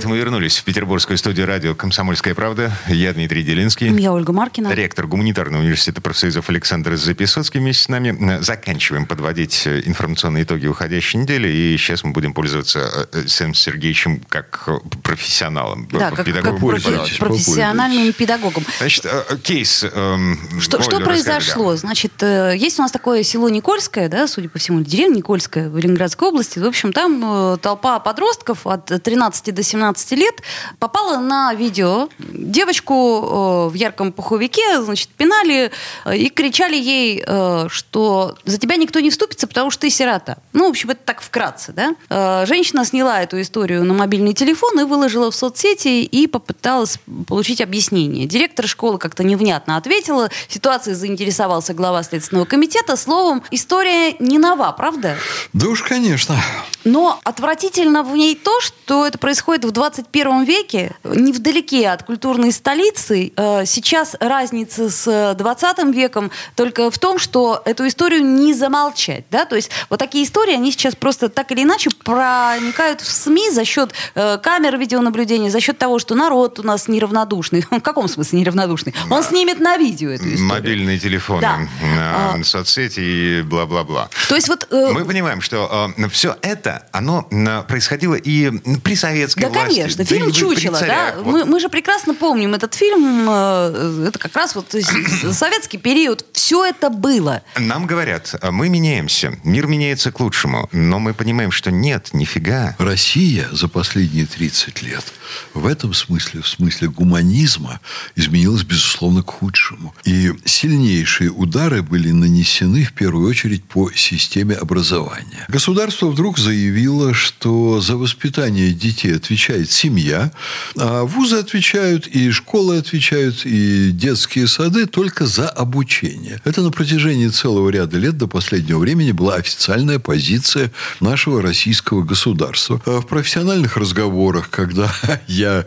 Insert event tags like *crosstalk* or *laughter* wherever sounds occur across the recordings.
Это мы вернулись в петербургскую студию радио «Комсомольская правда». Я Дмитрий Делинский. Я Ольга Маркина. Ректор гуманитарного университета профсоюзов Александр Записоцкий вместе с нами. Заканчиваем подводить информационные итоги уходящей недели. И сейчас мы будем пользоваться э, Сэмом Сергеевичем как профессионалом. Да, как, педагогом, как профи- профессиональным педагогом. Значит, э, кейс... Эм, что, что произошло? Да. Значит, э, есть у нас такое село Никольское, да, судя по всему, деревня Никольская в Ленинградской области. В общем, там толпа подростков от 13 до 17 17 лет попала на видео. Девочку э, в ярком пуховике, значит, пинали э, и кричали ей, э, что за тебя никто не вступится, потому что ты сирота. Ну, в общем, это так вкратце, да. Женщина сняла эту историю на мобильный телефон и выложила в соцсети и попыталась получить объяснение. Директор школы как-то невнятно ответила. Ситуацией заинтересовался глава Следственного комитета. Словом, история не нова, правда? Да уж, конечно. Но отвратительно в ней то, что это происходит в 21 веке, невдалеке от культурной столицы. Э, сейчас разница с 20 веком только в том, что эту историю не замолчать. Да? То есть вот такие истории, они сейчас просто так или иначе проникают в СМИ за счет э, камер видеонаблюдения, за счет того, что народ у нас неравнодушный. *laughs* В каком смысле неравнодушный? Он снимет на видео эту историю. Мобильные телефоны, да. а, соцсети и бла-бла-бла. То есть вот... Э, Мы понимаем, что э, все это, оно происходило и при советской да, власти конечно. Фильм «Чучело», да? Вот. Мы, мы же прекрасно помним этот фильм. Э, это как раз вот советский период. Все это было. Нам говорят, мы меняемся. Мир меняется к лучшему. Но мы понимаем, что нет, нифига. Россия за последние 30 лет в этом смысле, в смысле гуманизма, изменилась, безусловно, к худшему. И сильнейшие удары были нанесены, в первую очередь, по системе образования. Государство вдруг заявило, что за воспитание детей отвечает семья, а вузы отвечают, и школы отвечают, и детские сады только за обучение. Это на протяжении целого ряда лет до последнего времени была официальная позиция нашего российского государства. А в профессиональных разговорах, когда *laughs* я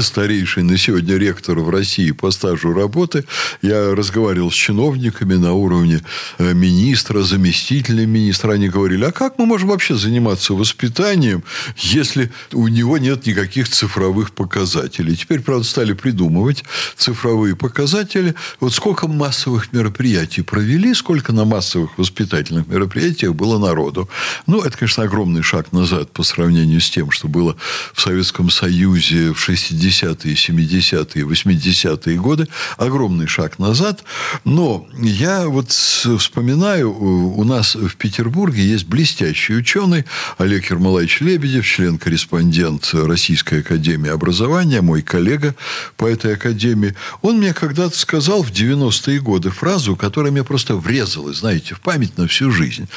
старейший на сегодня ректор в России по стажу работы, я разговаривал с чиновниками на уровне э, министра, заместителя министра. Они говорили, а как мы можем вообще заниматься воспитанием, если у него нет никаких цифровых показателей? Теперь, правда, стали придумывать цифровые показатели. Вот сколько массовых мероприятий провели, сколько на массовых воспитательных мероприятиях было народу. Ну, это, конечно, огромный шаг назад по сравнению с тем, что было в Советском Союзе в 60-е, 70-е, 80-е годы. Огромный шаг назад. Но я вот вспоминаю, у нас в Петербурге есть блестящий ученый Олег Ермолаевич Лебедев, член-корреспондент Российской Академии Образования, мой коллега по этой академии. Он мне когда-то сказал в 90-е годы фразу, которая мне просто врезалась, знаете, в память на всю жизнь.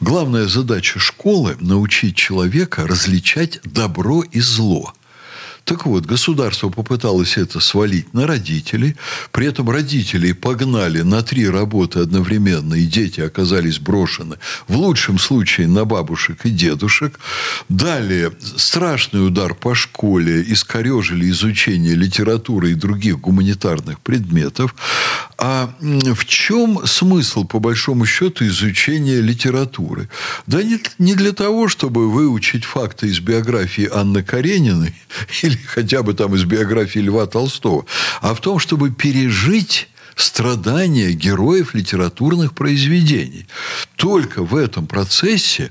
Главная задача школы – научить человека различать добро и зло. Так вот, государство попыталось это свалить на родителей. При этом родителей погнали на три работы одновременно, и дети оказались брошены, в лучшем случае, на бабушек и дедушек. Далее, страшный удар по школе, искорежили изучение литературы и других гуманитарных предметов. А в чем смысл, по большому счету, изучения литературы? Да не, не для того, чтобы выучить факты из биографии Анны Карениной или хотя бы там из биографии Льва Толстого, а в том, чтобы пережить страдания героев литературных произведений. Только в этом процессе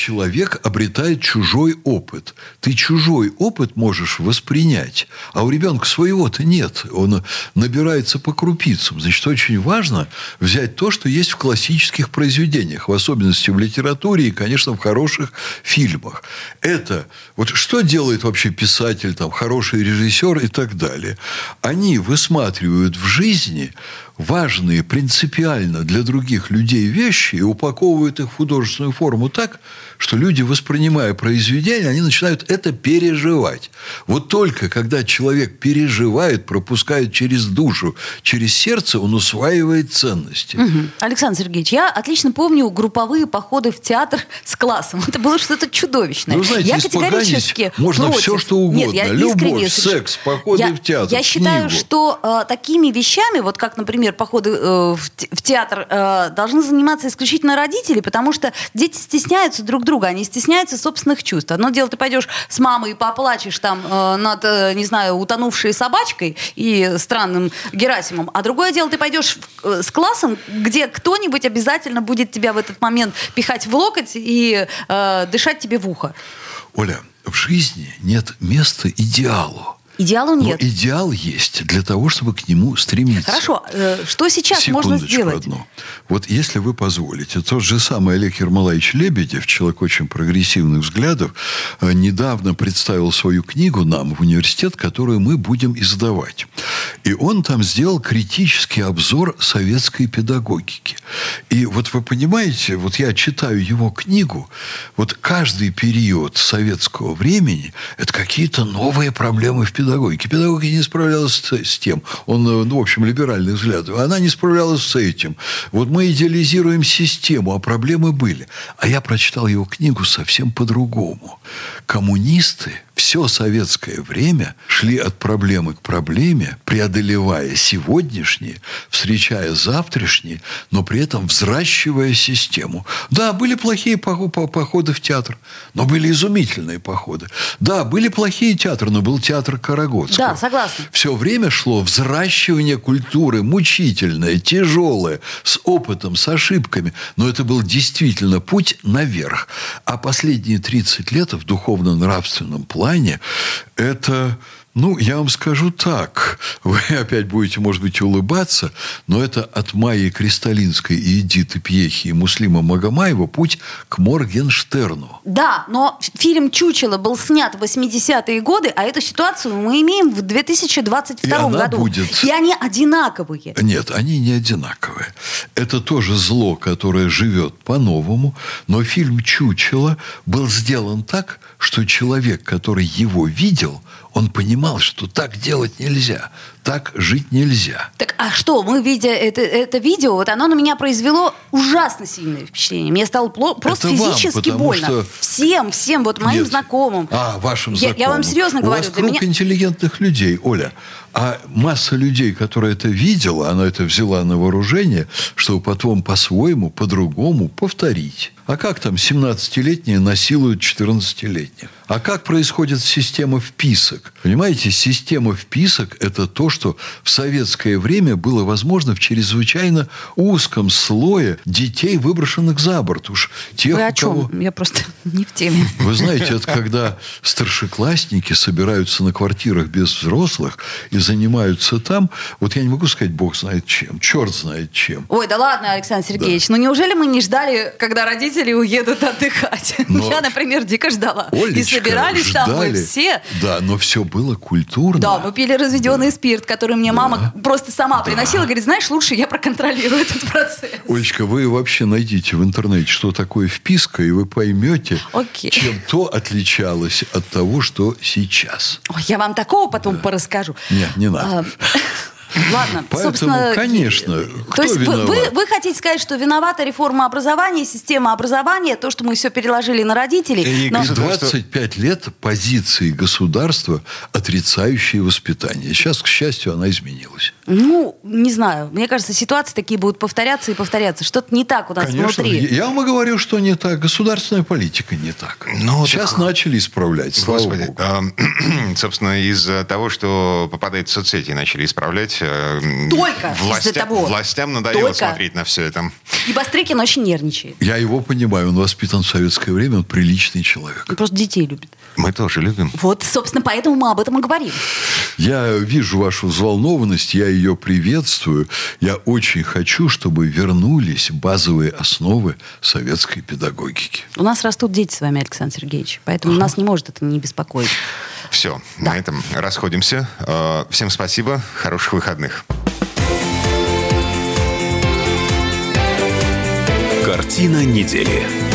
человек обретает чужой опыт. Ты чужой опыт можешь воспринять, а у ребенка своего-то нет. Он набирается по крупицам. Значит, очень важно взять то, что есть в классических произведениях, в особенности в литературе и, конечно, в хороших фильмах. Это вот что делает вообще писатель, там, хороший режиссер и так далее. Они высматривают в жизни важные принципиально для других людей вещи и упаковывают их в художественную форму так, что люди, воспринимая произведение, они начинают это переживать. Вот только когда человек переживает, пропускает через душу, через сердце, он усваивает ценности. Угу. Александр Сергеевич, я отлично помню групповые походы в театр с классом. Это было что-то чудовищное. Ну, знаете, я категорически можно против. все, что угодно. Нет, я Любовь, секс, походы я, в театр, Я считаю, книгу. что э, такими вещами, вот как, например, походы э, в, в театр, э, должны заниматься исключительно родители, потому что дети стесняются друг друга, они стесняются собственных чувств. Одно дело, ты пойдешь с мамой и поплачешь там э, над, э, не знаю, утонувшей собачкой и странным Герасимом, а другое дело, ты пойдешь в, э, с классом, где кто-нибудь обязательно будет тебя в этот момент пихать в локоть и э, дышать тебе в ухо. Оля, в жизни нет места идеалу. Идеалу нет. Но идеал есть для того, чтобы к нему стремиться. Хорошо, э, что сейчас можно Секундочку сделать? одну. Вот если вы позволите, тот же самый Олег Ермолаевич Лебедев, человек очень прогрессивных взглядов, э, недавно представил свою книгу нам в университет, которую мы будем издавать. И он там сделал критический обзор советской педагогики. И вот вы понимаете, вот я читаю его книгу, вот каждый период советского времени – это какие-то новые проблемы в педагогике. Педагогика не справлялась с, с тем. Он, э, ну, в общем, либеральный взгляд. Она не справлялась с этим. Вот мы идеализируем систему, а проблемы были. А я прочитал его книгу совсем по-другому. Коммунисты все советское время шли от проблемы к проблеме, преодолевая сегодняшние, встречая завтрашние, но при этом взращивая систему. Да, были плохие походы в театр, но были изумительные походы. Да, были плохие театры, но был театр Карагодского. Да, согласна. Все время шло взращивание культуры, мучительное, тяжелое, с опытом, с ошибками. Но это был действительно путь наверх. А последние 30 лет в духовно-нравственном плане это ну, я вам скажу так. *laughs* Вы опять будете, может быть, улыбаться, но это от Майи Кристалинской и Эдиты Пьехи и Муслима Магомаева путь к Моргенштерну. Да, но фильм «Чучело» был снят в 80-е годы, а эту ситуацию мы имеем в 2022 и она году. Будет... И они одинаковые. Нет, они не одинаковые. Это тоже зло, которое живет по-новому, но фильм «Чучело» был сделан так, что человек, который его видел, он понимал, что так делать нельзя, так жить нельзя. Так а что, мы, видя это, это видео, вот оно на меня произвело ужасно сильное впечатление. Мне стало просто это физически вам, больно. Что... Всем, всем, вот моим Нет. знакомым. А, вашим я, знакомым. Я вам серьезно У говорю. вас круг меня... интеллигентных людей, Оля. А масса людей, которая это видела, она это взяла на вооружение, чтобы потом по-своему, по-другому повторить. А как там 17-летние насилуют 14-летних? А как происходит система вписок? Понимаете, система вписок – это то, что в советское время было возможно в чрезвычайно узком слое детей, выброшенных за борт. Уж тех, Вы о чем? кого... Я просто *laughs* не в теме. Вы знаете, это когда старшеклассники собираются на квартирах без взрослых и занимаются там, вот я не могу сказать, бог знает чем, черт знает чем. Ой, да ладно, Александр Сергеевич, да. ну неужели мы не ждали, когда родители уедут отдыхать? *laughs* Но... Я, например, дико ждала. Олечка, и собирались ждали. там мы все. Да, но все было культурно. Да, мы пили разведенный да. спирт, который мне да. мама просто сама да. приносила. Говорит, знаешь, лучше я проконтролирую этот процесс. Олечка, вы вообще найдите в интернете, что такое вписка, и вы поймете, Окей. чем то отличалось от того, что сейчас. Ой, я вам такого потом Да. порасскажу. Нет, не надо. *laughs* Ладно, Поэтому, собственно... конечно, кто То есть вы, виноват? вы, вы хотите сказать, что виновата реформа образования, система образования, то, что мы все переложили на родителей. И но- И 25 лет позиции государства, отрицающие воспитание. Сейчас, к счастью, она изменилась. Ну, не знаю. Мне кажется, ситуации такие будут повторяться и повторяться. Что-то не так у нас Конечно, внутри. я вам и говорю, что не так. Государственная политика не так. Ну, Сейчас так- начали исправлять, слава Господи, богу. а, *clears throat* собственно, из-за того, что попадает в соцсети, начали исправлять. э, Только из-за властя- того. Властям надоело Только. смотреть на все это. И Бастрыкин очень нервничает. Я его понимаю, он воспитан в советское время, он приличный человек. Он просто детей любит. Мы тоже любим. Вот, собственно, поэтому мы об этом и говорим. Я вижу вашу взволнованность, я ее приветствую. Я очень хочу, чтобы вернулись базовые основы советской педагогики. У нас растут дети с вами, Александр Сергеевич. Поэтому нас не может это не беспокоить. Все, на этом расходимся. Э, Всем спасибо, хороших выходных. Картина недели.